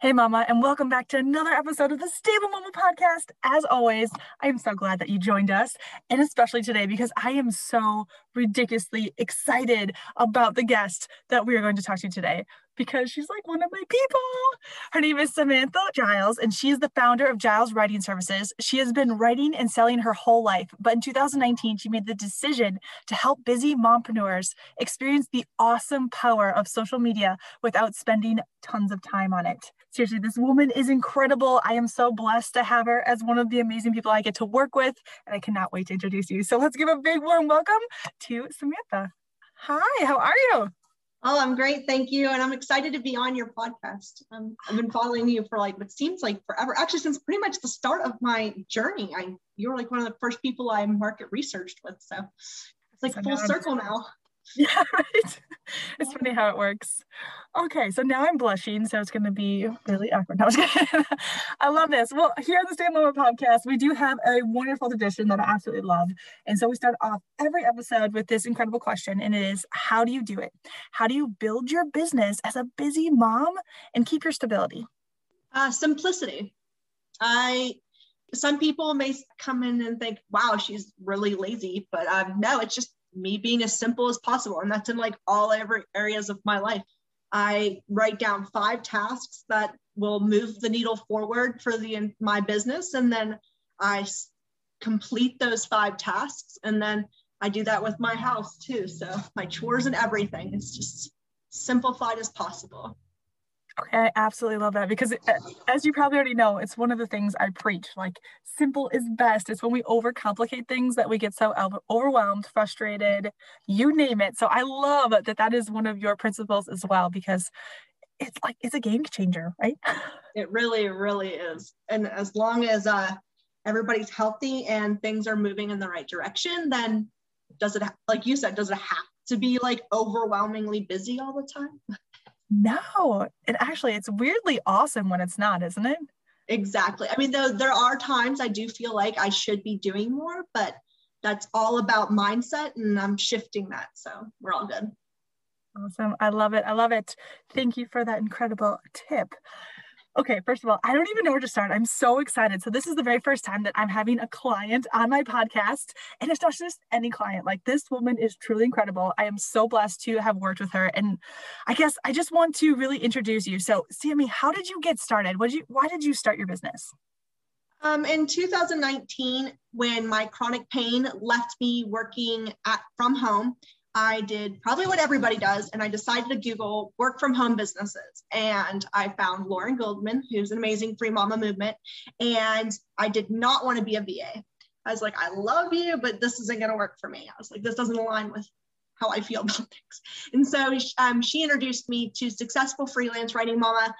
Hey, Mama, and welcome back to another episode of the Stable Mama Podcast. As always, I'm so glad that you joined us, and especially today because I am so ridiculously excited about the guest that we are going to talk to today because she's like one of my people. Her name is Samantha Giles, and she is the founder of Giles Writing Services. She has been writing and selling her whole life, but in 2019, she made the decision to help busy mompreneurs experience the awesome power of social media without spending tons of time on it. Seriously, this woman is incredible. I am so blessed to have her as one of the amazing people I get to work with, and I cannot wait to introduce you. So let's give a big warm welcome to Samantha. Hi, how are you? Oh, I'm great. Thank you. And I'm excited to be on your podcast. Um, I've been following you for like what seems like forever, actually, since pretty much the start of my journey. I you were like one of the first people I market researched with. So it's like full circle now. Yeah, right. It's funny how it works. Okay, so now I'm blushing, so it's going to be really awkward. No, I, I love this. Well, here on the Stable Mama podcast, we do have a wonderful tradition that I absolutely love. And so we start off every episode with this incredible question, and it is How do you do it? How do you build your business as a busy mom and keep your stability? Uh, simplicity. I some people may come in and think, wow, she's really lazy, but um, no, it's just me being as simple as possible. And that's in like all every areas of my life. I write down five tasks that will move the needle forward for the my business, and then I complete those five tasks, and then I do that with my house too. So my chores and everything. It's just simplified as possible. I absolutely love that because, it, as you probably already know, it's one of the things I preach. Like, simple is best. It's when we overcomplicate things that we get so overwhelmed, frustrated, you name it. So, I love that that is one of your principles as well because it's like it's a game changer, right? It really, really is. And as long as uh, everybody's healthy and things are moving in the right direction, then does it, like you said, does it have to be like overwhelmingly busy all the time? No, it actually it's weirdly awesome when it's not, isn't it? Exactly. I mean, though there are times I do feel like I should be doing more, but that's all about mindset and I'm shifting that. So we're all good. Awesome. I love it. I love it. Thank you for that incredible tip. Okay, first of all, I don't even know where to start. I'm so excited. So, this is the very first time that I'm having a client on my podcast, and it's not just any client. Like, this woman is truly incredible. I am so blessed to have worked with her. And I guess I just want to really introduce you. So, Sammy, how did you get started? What did you, why did you start your business? Um, in 2019, when my chronic pain left me working at from home, I did probably what everybody does, and I decided to Google work from home businesses. And I found Lauren Golden, who's an amazing free mama movement. And I did not want to be a VA. I was like, I love you, but this isn't going to work for me. I was like, this doesn't align with how I feel about things. And so um, she introduced me to successful freelance writing mama,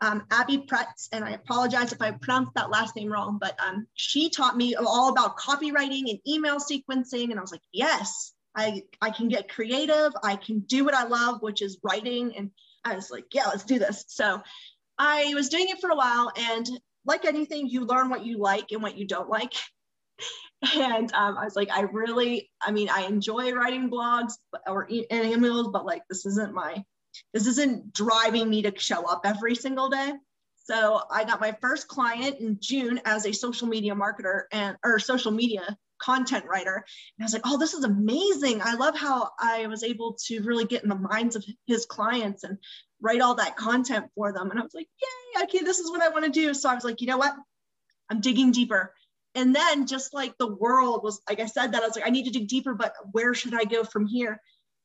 um, Abby Pretz. And I apologize if I pronounced that last name wrong, but um, she taught me all about copywriting and email sequencing. And I was like, yes, I, I can get creative. I can do what I love, which is writing. And I was like, yeah, let's do this. So I was doing it for a while. And like anything, you learn what you like and what you don't like. and um, I was like, I really, I mean, I enjoy writing blogs or emails, but like, this isn't my, this isn't driving me to show up every single day. So I got my first client in June as a social media marketer and or social media content writer. And I was like, oh, this is amazing. I love how I was able to really get in the minds of his clients and write all that content for them. And I was like, yay, okay, this is what I want to do. So I was like, you know what? I'm digging deeper. And then just like the world was, like I said, that I was like, I need to dig deeper, but where should I go from here?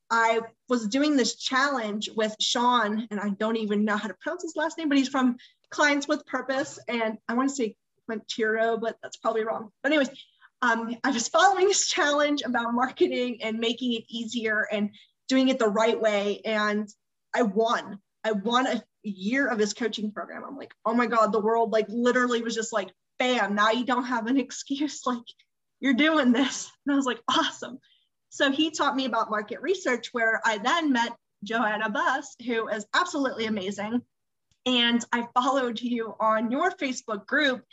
I was doing this challenge with Sean, and I don't even know how to pronounce his last name, but he's from Clients with Purpose. And I want to say Quintero, but that's probably wrong. But, anyways, um, I was following this challenge about marketing and making it easier and doing it the right way. And I won. I won a year of his coaching program. I'm like, oh my God, the world like literally was just like, bam, now you don't have an excuse. Like, you're doing this. And I was like, awesome. So he taught me about market research, where I then met Joanna Buss, who is absolutely amazing. And I followed you on your Facebook group,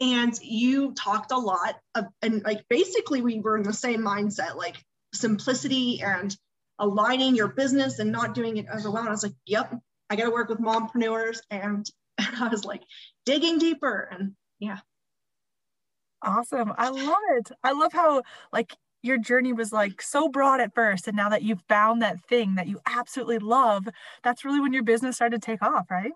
and you talked a lot of, and like basically we were in the same mindset, like simplicity and aligning your business and not doing it as well and I was like, yep, I got to work with mompreneurs. And, and I was like digging deeper and yeah. Awesome. I love it. I love how like your journey was like so broad at first and now that you've found that thing that you absolutely love that's really when your business started to take off right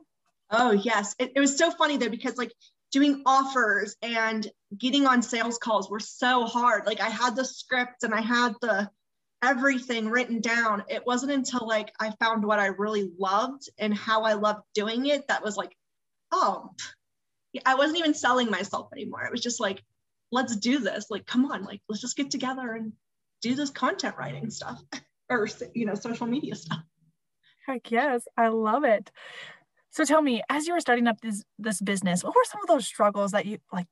oh yes it, it was so funny though because like doing offers and getting on sales calls were so hard like i had the script and i had the everything written down it wasn't until like i found what i really loved and how i loved doing it that was like oh i wasn't even selling myself anymore it was just like let's do this. Like, come on, like, let's just get together and do this content writing stuff or, you know, social media stuff. Heck yes, I love it. So tell me, as you were starting up this this business, what were some of those struggles that you like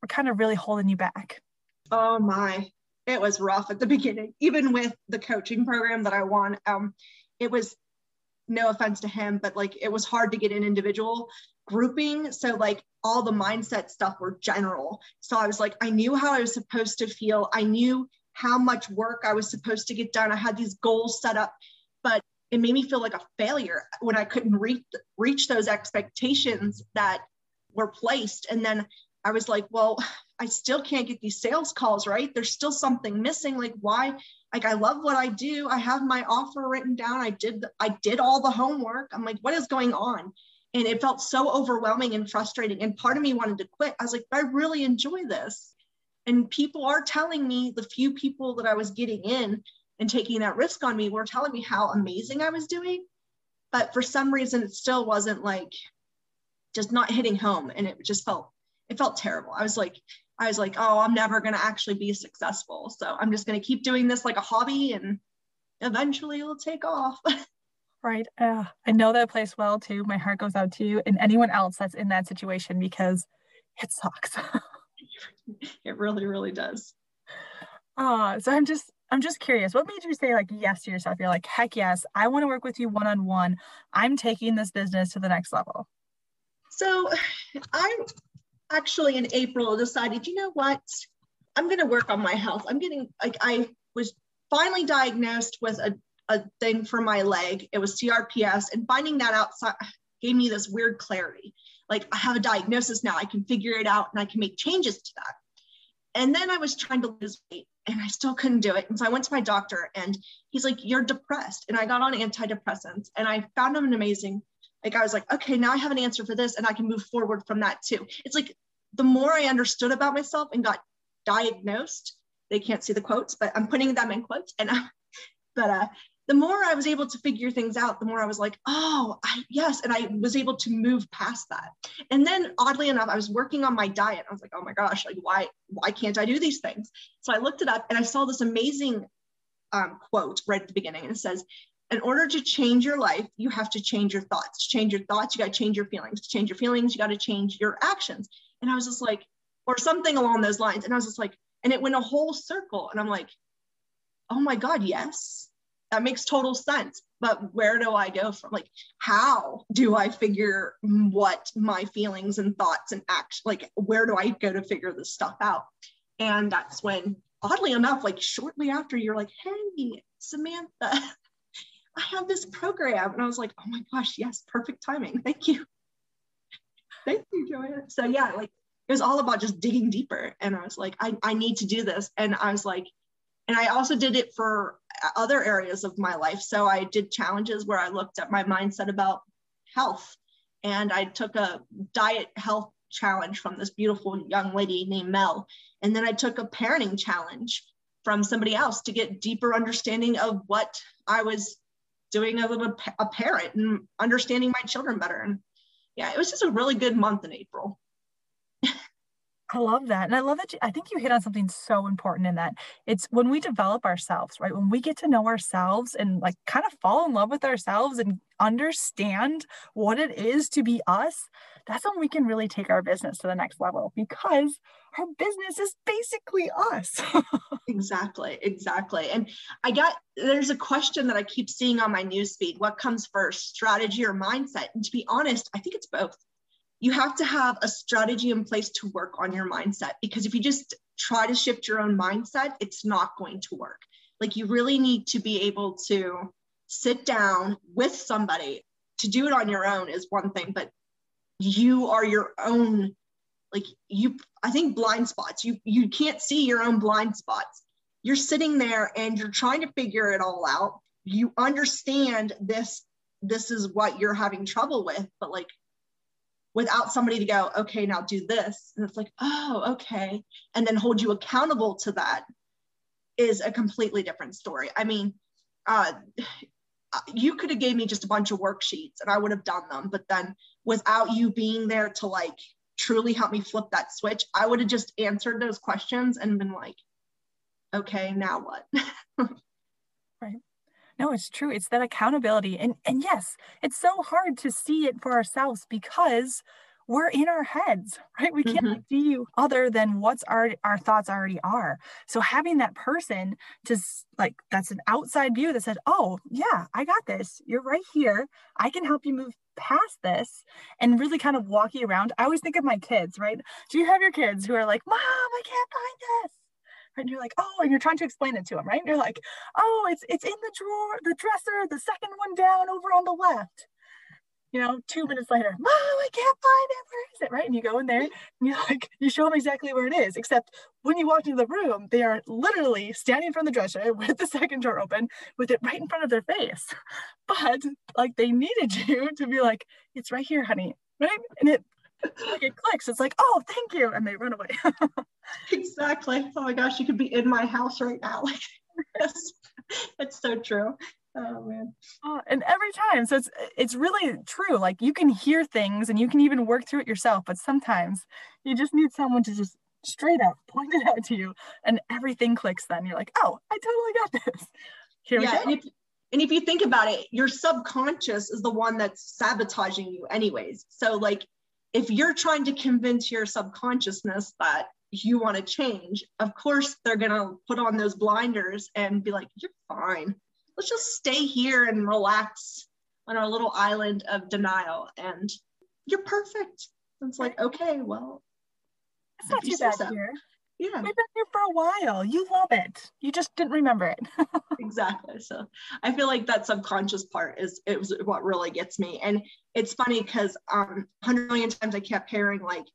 were kind of really holding you back? Oh my, it was rough at the beginning. Even with the coaching program that I won, um, it was no offense to him, but like it was hard to get an individual grouping. So like all the mindset stuff were general. So I was like, I knew how I was supposed to feel. I knew how much work I was supposed to get done. I had these goals set up, it made me feel like a failure when I couldn't reach reach those expectations that were placed. And then I was like, well, I still can't get these sales calls, right? There's still something missing. Like, why? Like, I love what I do. I have my offer written down. I did, I did all the homework. I'm like, what is going on? And it felt so overwhelming and frustrating. And part of me wanted to quit. I was like, I really enjoy this. And people are telling me, the few people that I was getting in and taking that risk on me were telling me how amazing I was doing. But for some reason, it still wasn't like just not hitting home. And it just felt, it felt terrible. I was like, I was like, oh, I'm never going to actually be successful. So I'm just going to keep doing this like a hobby and eventually it'll take off. Right. Uh, I know that place well too. My heart goes out to you and anyone else that's in that situation because it sucks. it really, really does. Uh, so I'm just I'm just curious, what made you say like yes to yourself? You're like, heck yes, I want to work with you one on one. I'm taking this business to the next level. So I actually in April decided, you know what? I'm going to work on my health. I'm getting like I was finally diagnosed with a a thing for my leg. It was CRPS, and finding that out gave me this weird clarity. Like I have a diagnosis now, I can figure it out, and I can make changes to that. And then I was trying to lose weight, and I still couldn't do it. And so I went to my doctor, and he's like, "You're depressed." And I got on antidepressants, and I found them amazing. Like I was like, "Okay, now I have an answer for this, and I can move forward from that too." It's like the more I understood about myself and got diagnosed, they can't see the quotes, but I'm putting them in quotes, and. Uh, but uh, the more I was able to figure things out, the more I was like, oh, I, yes. And I was able to move past that. And then oddly enough, I was working on my diet. I was like, oh my gosh, like why, why can't I do these things? So I looked it up and I saw this amazing um, quote right at the beginning. And it says, in order to change your life, you have to change your thoughts. To change your thoughts, you got to change your feelings. To change your feelings, you got to change your actions. And I was just like, or something along those lines. And I was just like, and it went a whole circle. And I'm like, oh my God, yes that makes total sense. But where do i go from like how do i figure what my feelings and thoughts and act like where do i go to figure this stuff out? And that's when oddly enough like shortly after you're like hey samantha i have this program. And i was like oh my gosh yes perfect timing. Thank you. Thank you joanna so yeah like it was all about just digging deeper. And i was like I, I need to do this. And i was like and I also did it for uh, other areas of my life. So I did challenges where I looked at my mindset about health and I took a diet health challenge from this beautiful young lady named Mel. And then I took a parenting challenge from somebody else to get deeper understanding of what I was doing as a, a parent and understanding my children better. And yeah, it was just a really good month in April. I love that. And I love that. You, I think you hit on something so important in that it's when we develop ourselves, right? When we get to know ourselves and like kind of fall in love with ourselves and understand what it is to be us, that's when we can really take our business to the next level because our business is basically us. exactly. Exactly. And I got, there's a question that I keep seeing on my newsfeed what comes first, strategy or mindset? And to be honest, I think it's both you have to have a strategy in place to work on your mindset because if you just try to shift your own mindset, it's not going to work. Like you really need to be able to sit down with somebody. To do it on your own is one thing, but you are your own like you I think blind spots. You you can't see your own blind spots. You're sitting there and you're trying to figure it all out. You understand this this is what you're having trouble with, but like without somebody to go, okay, now do this. And it's like, oh, okay. And then hold you accountable to that is a completely different story. I mean, uh, you could have gave me just a bunch of worksheets and I would have done them. But then without you being there to like truly help me flip that switch, I would have just answered those questions and been like, okay, now what? No, it's true. It's that accountability. And and yes, it's so hard to see it for ourselves because we're in our heads, right? We can't mm-hmm. see other than what's our our thoughts already are. So having that person to like that's an outside view that said, "Oh, yeah, I got this. You're right here. I can help you move past this and really kind of walk you around." I always think of my kids, right? Do you have your kids who are like, "Mom, I can't find this." And you're like, oh, and you're trying to explain it to them, right? And you're like, oh, it's it's in the drawer, the dresser, the second one down over on the left. You know, two minutes later, mom, I can't find it. Where is it? Right? And you go in there and you're like you show them exactly where it is. Except when you walk into the room, they are literally standing in front of the dresser with the second drawer open, with it right in front of their face. But like they needed you to be like, it's right here, honey. Right? And it like it clicks. It's like, oh, thank you. And they run away. exactly. Oh my gosh, you could be in my house right now. Like that's, that's so true. Oh man. Oh, and every time. So it's it's really true. Like you can hear things and you can even work through it yourself, but sometimes you just need someone to just straight up point it out to you and everything clicks then. You're like, oh, I totally got this. Here yeah, we go. And if you think about it, your subconscious is the one that's sabotaging you anyways. So like if you're trying to convince your subconsciousness that you want to change, of course they're going to put on those blinders and be like, you're fine. Let's just stay here and relax on our little island of denial and you're perfect. it's like, okay, well, it's not too bad so. here. Yeah. We've been here for a while. You love it. You just didn't remember it. exactly. So I feel like that subconscious part is it was what really gets me. And it's funny because um 100 million times I kept hearing like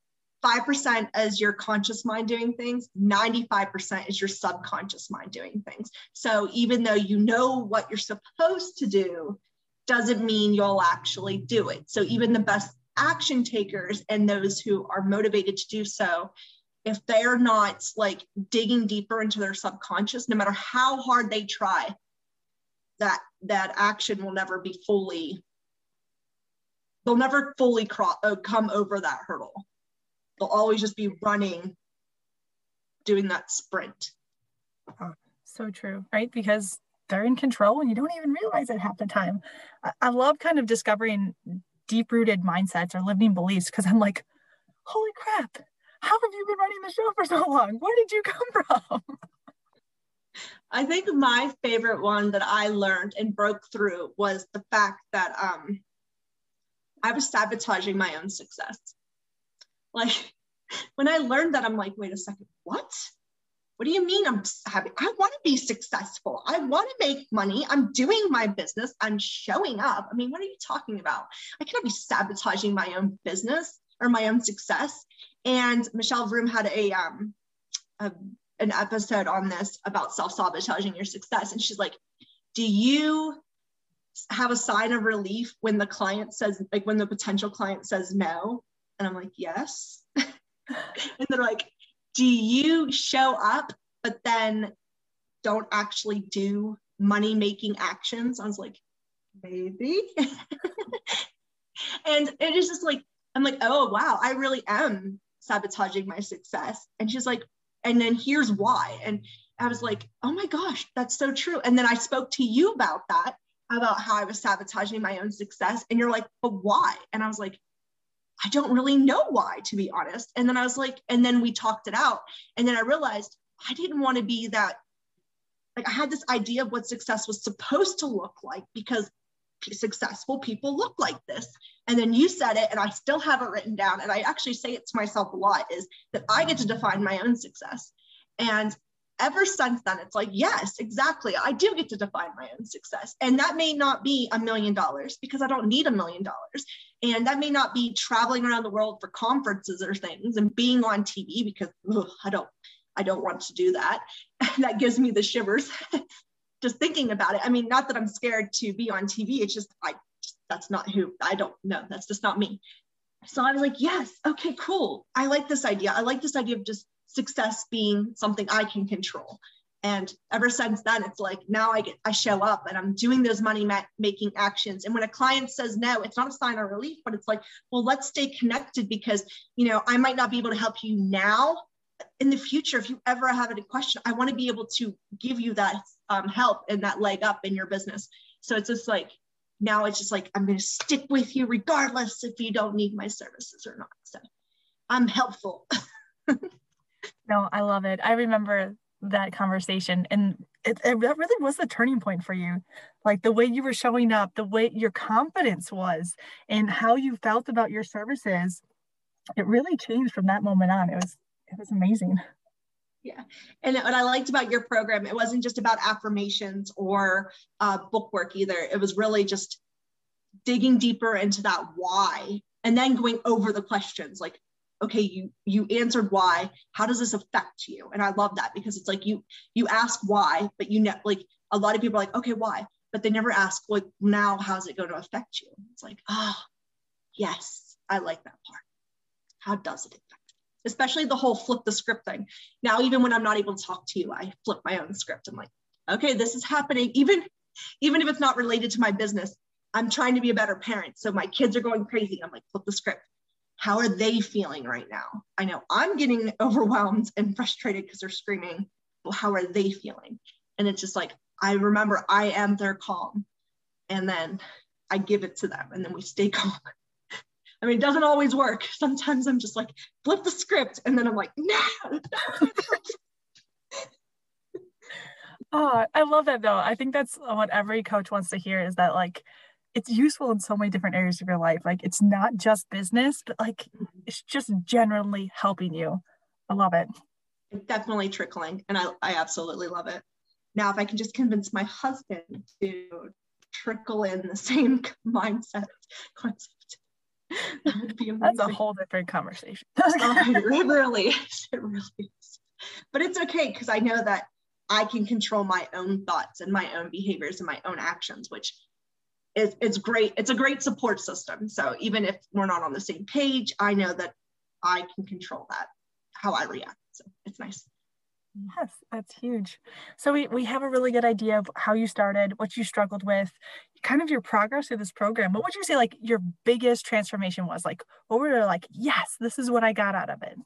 5% is your conscious mind doing things, 95% is your subconscious mind doing things. So even though you know what you're supposed to do, doesn't mean you'll actually do it. So even the best action takers and those who are motivated to do so if they're not like digging deeper into their subconscious no matter how hard they try that that action will never be fully they'll never fully cross, uh, come over that hurdle. They'll always just be running doing that sprint. Oh, so true right? Because they're in control and you don't even realize it half the time. I, I love kind of discovering deep rooted mindsets or limiting beliefs because i'm like holy crap how have you been running the show for so long? Where did you come from? I think my favorite one that I learned and broke through was the fact that um, I was sabotaging my own success. Like when I learned that, I'm like, wait a second, what? What do you mean I'm happy? I want to be successful. I want to make money. I'm doing my business. I'm showing up. I mean, what are you talking about? I cannot be sabotaging my own business or my own success. And Michelle Vroom had a, um, a an episode on this about self sabotaging your success, and she's like, "Do you have a sign of relief when the client says, like, when the potential client says no?" And I'm like, "Yes." and they're like, do you show up, but then don't actually do money making actions? I was like, maybe. and it is just like, I'm like, oh, wow, I really am sabotaging my success. And she's like, and then here's why. And I was like, oh my gosh, that's so true. And then I spoke to you about that, about how I was sabotaging my own success. And you're like, but why? And I was like, I don't really know why, to be honest. And then I was like, and then we talked it out. And then I realized I didn't want to be that. Like I had this idea of what success was supposed to look like because successful people look like this. And then you said it, and I still have it written down. And I actually say it to myself a lot is that I get to define my own success. And ever since then, it's like, yes, exactly. I do get to define my own success. And that may not be a million dollars because I don't need a million dollars. And that may not be traveling around the world for conferences or things and being on TV because ugh, I don't, I don't want to do that. that gives me the shivers just thinking about it. I mean, not that I'm scared to be on TV. It's just, I, that's not who I don't know. That's just not me. So I was like, yes, okay, cool. I like this idea. I like this idea of just success being something I can control. And ever since then, it's like now I get I show up and I'm doing those money ma- making actions. And when a client says no, it's not a sign of relief, but it's like, well, let's stay connected because you know I might not be able to help you now. In the future, if you ever have a question, I want to be able to give you that um, help and that leg up in your business. So it's just like now it's just like I'm going to stick with you regardless if you don't need my services or not. So I'm helpful. no, I love it. I remember that conversation and it, it, that really was the turning point for you like the way you were showing up the way your confidence was and how you felt about your services it really changed from that moment on it was it was amazing yeah. And what i liked about your program it wasn't just about affirmations or uh, book work either. It was really just digging deeper into that why and then going over the questions like okay you you answered why. How does this affect you? And i love that because it's like you you ask why but you know like a lot of people are like okay why? But they never ask like now how's it going to affect you? It's like oh yes i like that part. How does it affect especially the whole flip the script thing now even when i'm not able to talk to you i flip my own script i'm like okay this is happening even even if it's not related to my business i'm trying to be a better parent so my kids are going crazy i'm like flip the script how are they feeling right now? I know I'm getting overwhelmed and frustrated because they're screaming. Well, how are they feeling? And it's just like, I remember I am their calm. And then I give it to them and then we stay calm. I mean, it doesn't always work. Sometimes I'm just like, flip the script. And then I'm like, no. oh, I love that though. I think that's what every coach wants to hear is that like it's useful in so many different areas of your life. Like it's not just business, but like it's just generally helping you. I love it. It's definitely trickling. And I, I absolutely love it. Now, if I can just convince my husband to trickle in the same mindset concept, that would be amazing. That's a whole different conversation. oh, it really is. It really is. But it's okay because I know that I can control my own thoughts and my own behaviors and my own actions, which it, it's great. It's a great support system. So even if we're not on the same page, I know that I can control that, how I react. So it's nice. Yes, that's huge. So we, we have a really good idea of how you started, what you struggled with, kind of your progress through this program. What would you say like your biggest transformation was? Like what were like, yes, this is what I got out of it?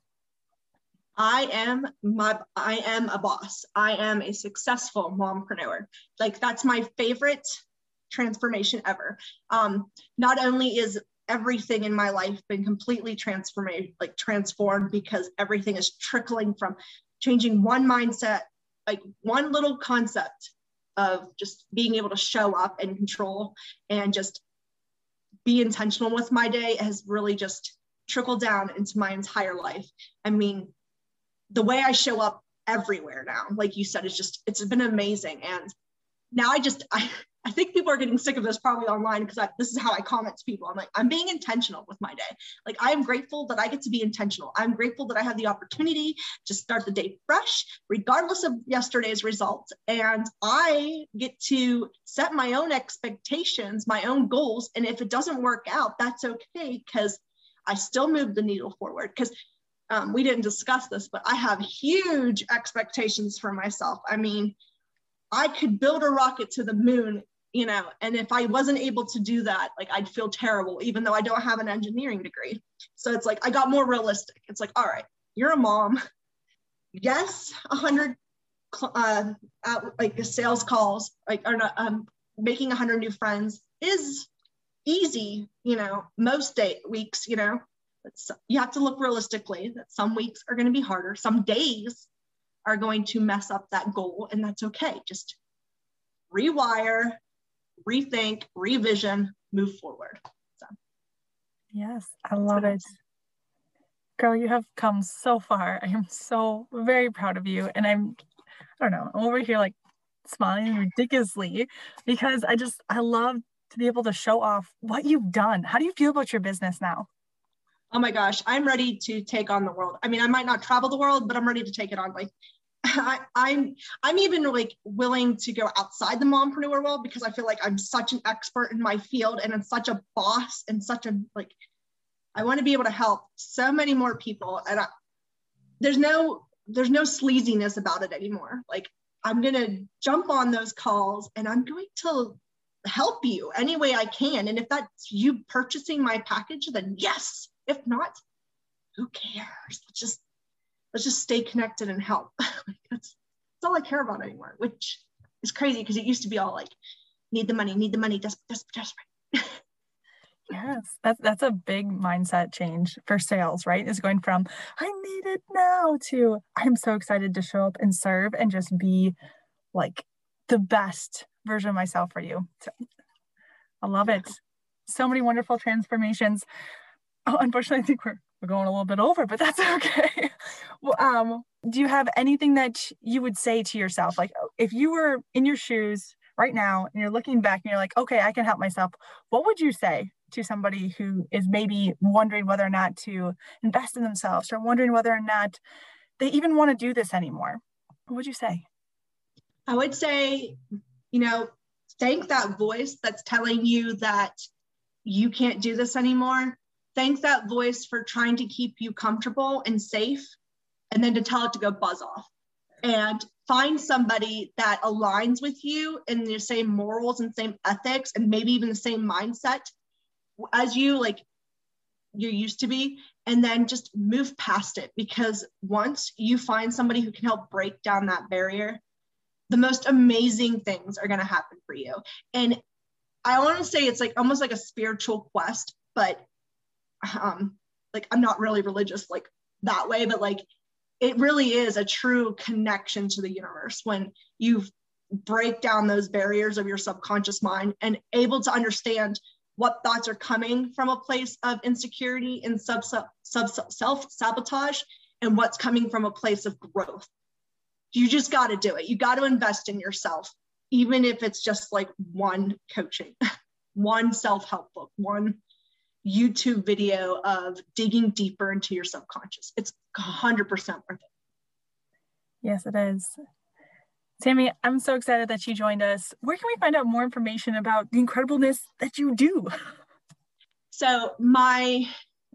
I am my I am a boss. I am a successful mompreneur. Like that's my favorite transformation ever. Um, not only is everything in my life been completely transformed, like transformed because everything is trickling from changing one mindset, like one little concept of just being able to show up and control and just be intentional with my day has really just trickled down into my entire life. I mean, the way I show up everywhere now, like you said, it's just, it's been amazing. And now I just, I, I think people are getting sick of this probably online because this is how I comment to people. I'm like, I'm being intentional with my day. Like, I am grateful that I get to be intentional. I'm grateful that I have the opportunity to start the day fresh, regardless of yesterday's results. And I get to set my own expectations, my own goals. And if it doesn't work out, that's okay because I still move the needle forward. Because um, we didn't discuss this, but I have huge expectations for myself. I mean, I could build a rocket to the moon, you know, and if I wasn't able to do that, like I'd feel terrible, even though I don't have an engineering degree. So it's like I got more realistic. It's like, all right, you're a mom. Yes, a hundred uh, like sales calls, like or not, um, making a hundred new friends is easy, you know, most day weeks, you know, you have to look realistically that some weeks are going to be harder. Some days are going to mess up that goal, and that's okay. Just rewire, rethink, revision, move forward. So, yes, I love it. Girl, you have come so far. I am so very proud of you. And I'm, I don't know, I'm over here like smiling ridiculously because I just, I love to be able to show off what you've done. How do you feel about your business now? oh my gosh, I'm ready to take on the world. I mean, I might not travel the world, but I'm ready to take it on. Like I, I'm I'm even like willing to go outside the mompreneur world because I feel like I'm such an expert in my field and I'm such a boss and such a like I want to be able to help so many more people. And I, there's no there's no sleaziness about it anymore. Like I'm gonna jump on those calls and I'm going to help you any way I can. And if that's you purchasing my package, then yes, if not, who cares? Let's just let's just stay connected and help. that's, that's all I care about anymore, which is crazy because it used to be all like, need the money, need the money, desperate, desperate, desperate. yes, that's that's a big mindset change for sales, right? Is going from I need it now to I'm so excited to show up and serve and just be like the best version of myself for you. So I love it. So many wonderful transformations. Oh, unfortunately, I think we're, we're going a little bit over, but that's okay. well, um, do you have anything that you would say to yourself? Like if you were in your shoes right now and you're looking back and you're like, okay, I can help myself. What would you say to somebody who is maybe wondering whether or not to invest in themselves or wondering whether or not they even want to do this anymore? What would you say? I would say, you know, thank that voice that's telling you that you can't do this anymore thank that voice for trying to keep you comfortable and safe, and then to tell it to go buzz off. And find somebody that aligns with you in the same morals and same ethics, and maybe even the same mindset as you, like you used to be, and then just move past it. Because once you find somebody who can help break down that barrier, the most amazing things are going to happen for you. And I want to say it's like almost like a spiritual quest, but um like i'm not really religious like that way but like it really is a true connection to the universe when you break down those barriers of your subconscious mind and able to understand what thoughts are coming from a place of insecurity and sub, sub, sub self sabotage and what's coming from a place of growth. You just got to do it. You got to invest in yourself even if it's just like one coaching one self-help book one YouTube video of digging deeper into your subconscious. It's 100% worth it. Yes, it is. Tammy, I'm so excited that you joined us. Where can we find out more information about the incredibleness that you do? So my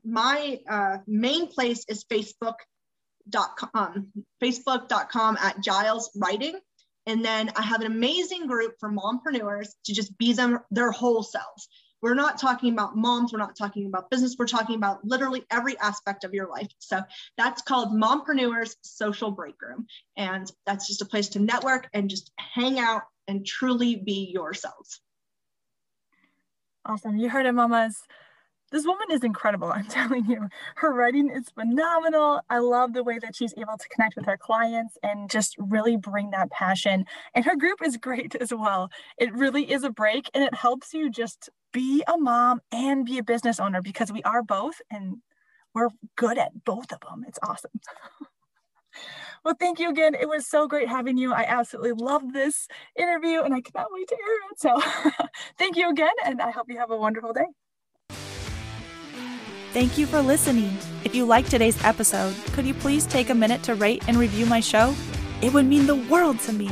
my uh, main place is facebook.com facebook.com at Giles Writing. And then I have an amazing group for mompreneurs to just be them their whole selves. We're not talking about moms, we're not talking about business, we're talking about literally every aspect of your life. So that's called Mompreneurs Social Break Room. And that's just a place to network and just hang out and truly be yourselves. Awesome. You heard it, mamas. This woman is incredible. I'm telling you, her writing is phenomenal. I love the way that she's able to connect with her clients and just really bring that passion. And her group is great as well. It really is a break and it helps you just be a mom and be a business owner because we are both and we're good at both of them. It's awesome. well, thank you again. It was so great having you. I absolutely love this interview and I cannot wait to air it. So thank you again. And I hope you have a wonderful day. Thank you for listening. If you liked today's episode, could you please take a minute to rate and review my show? It would mean the world to me.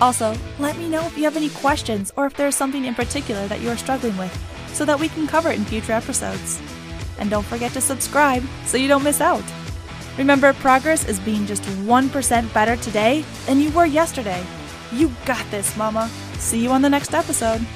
Also, let me know if you have any questions or if there is something in particular that you are struggling with so that we can cover it in future episodes. And don't forget to subscribe so you don't miss out. Remember, progress is being just 1% better today than you were yesterday. You got this, Mama. See you on the next episode.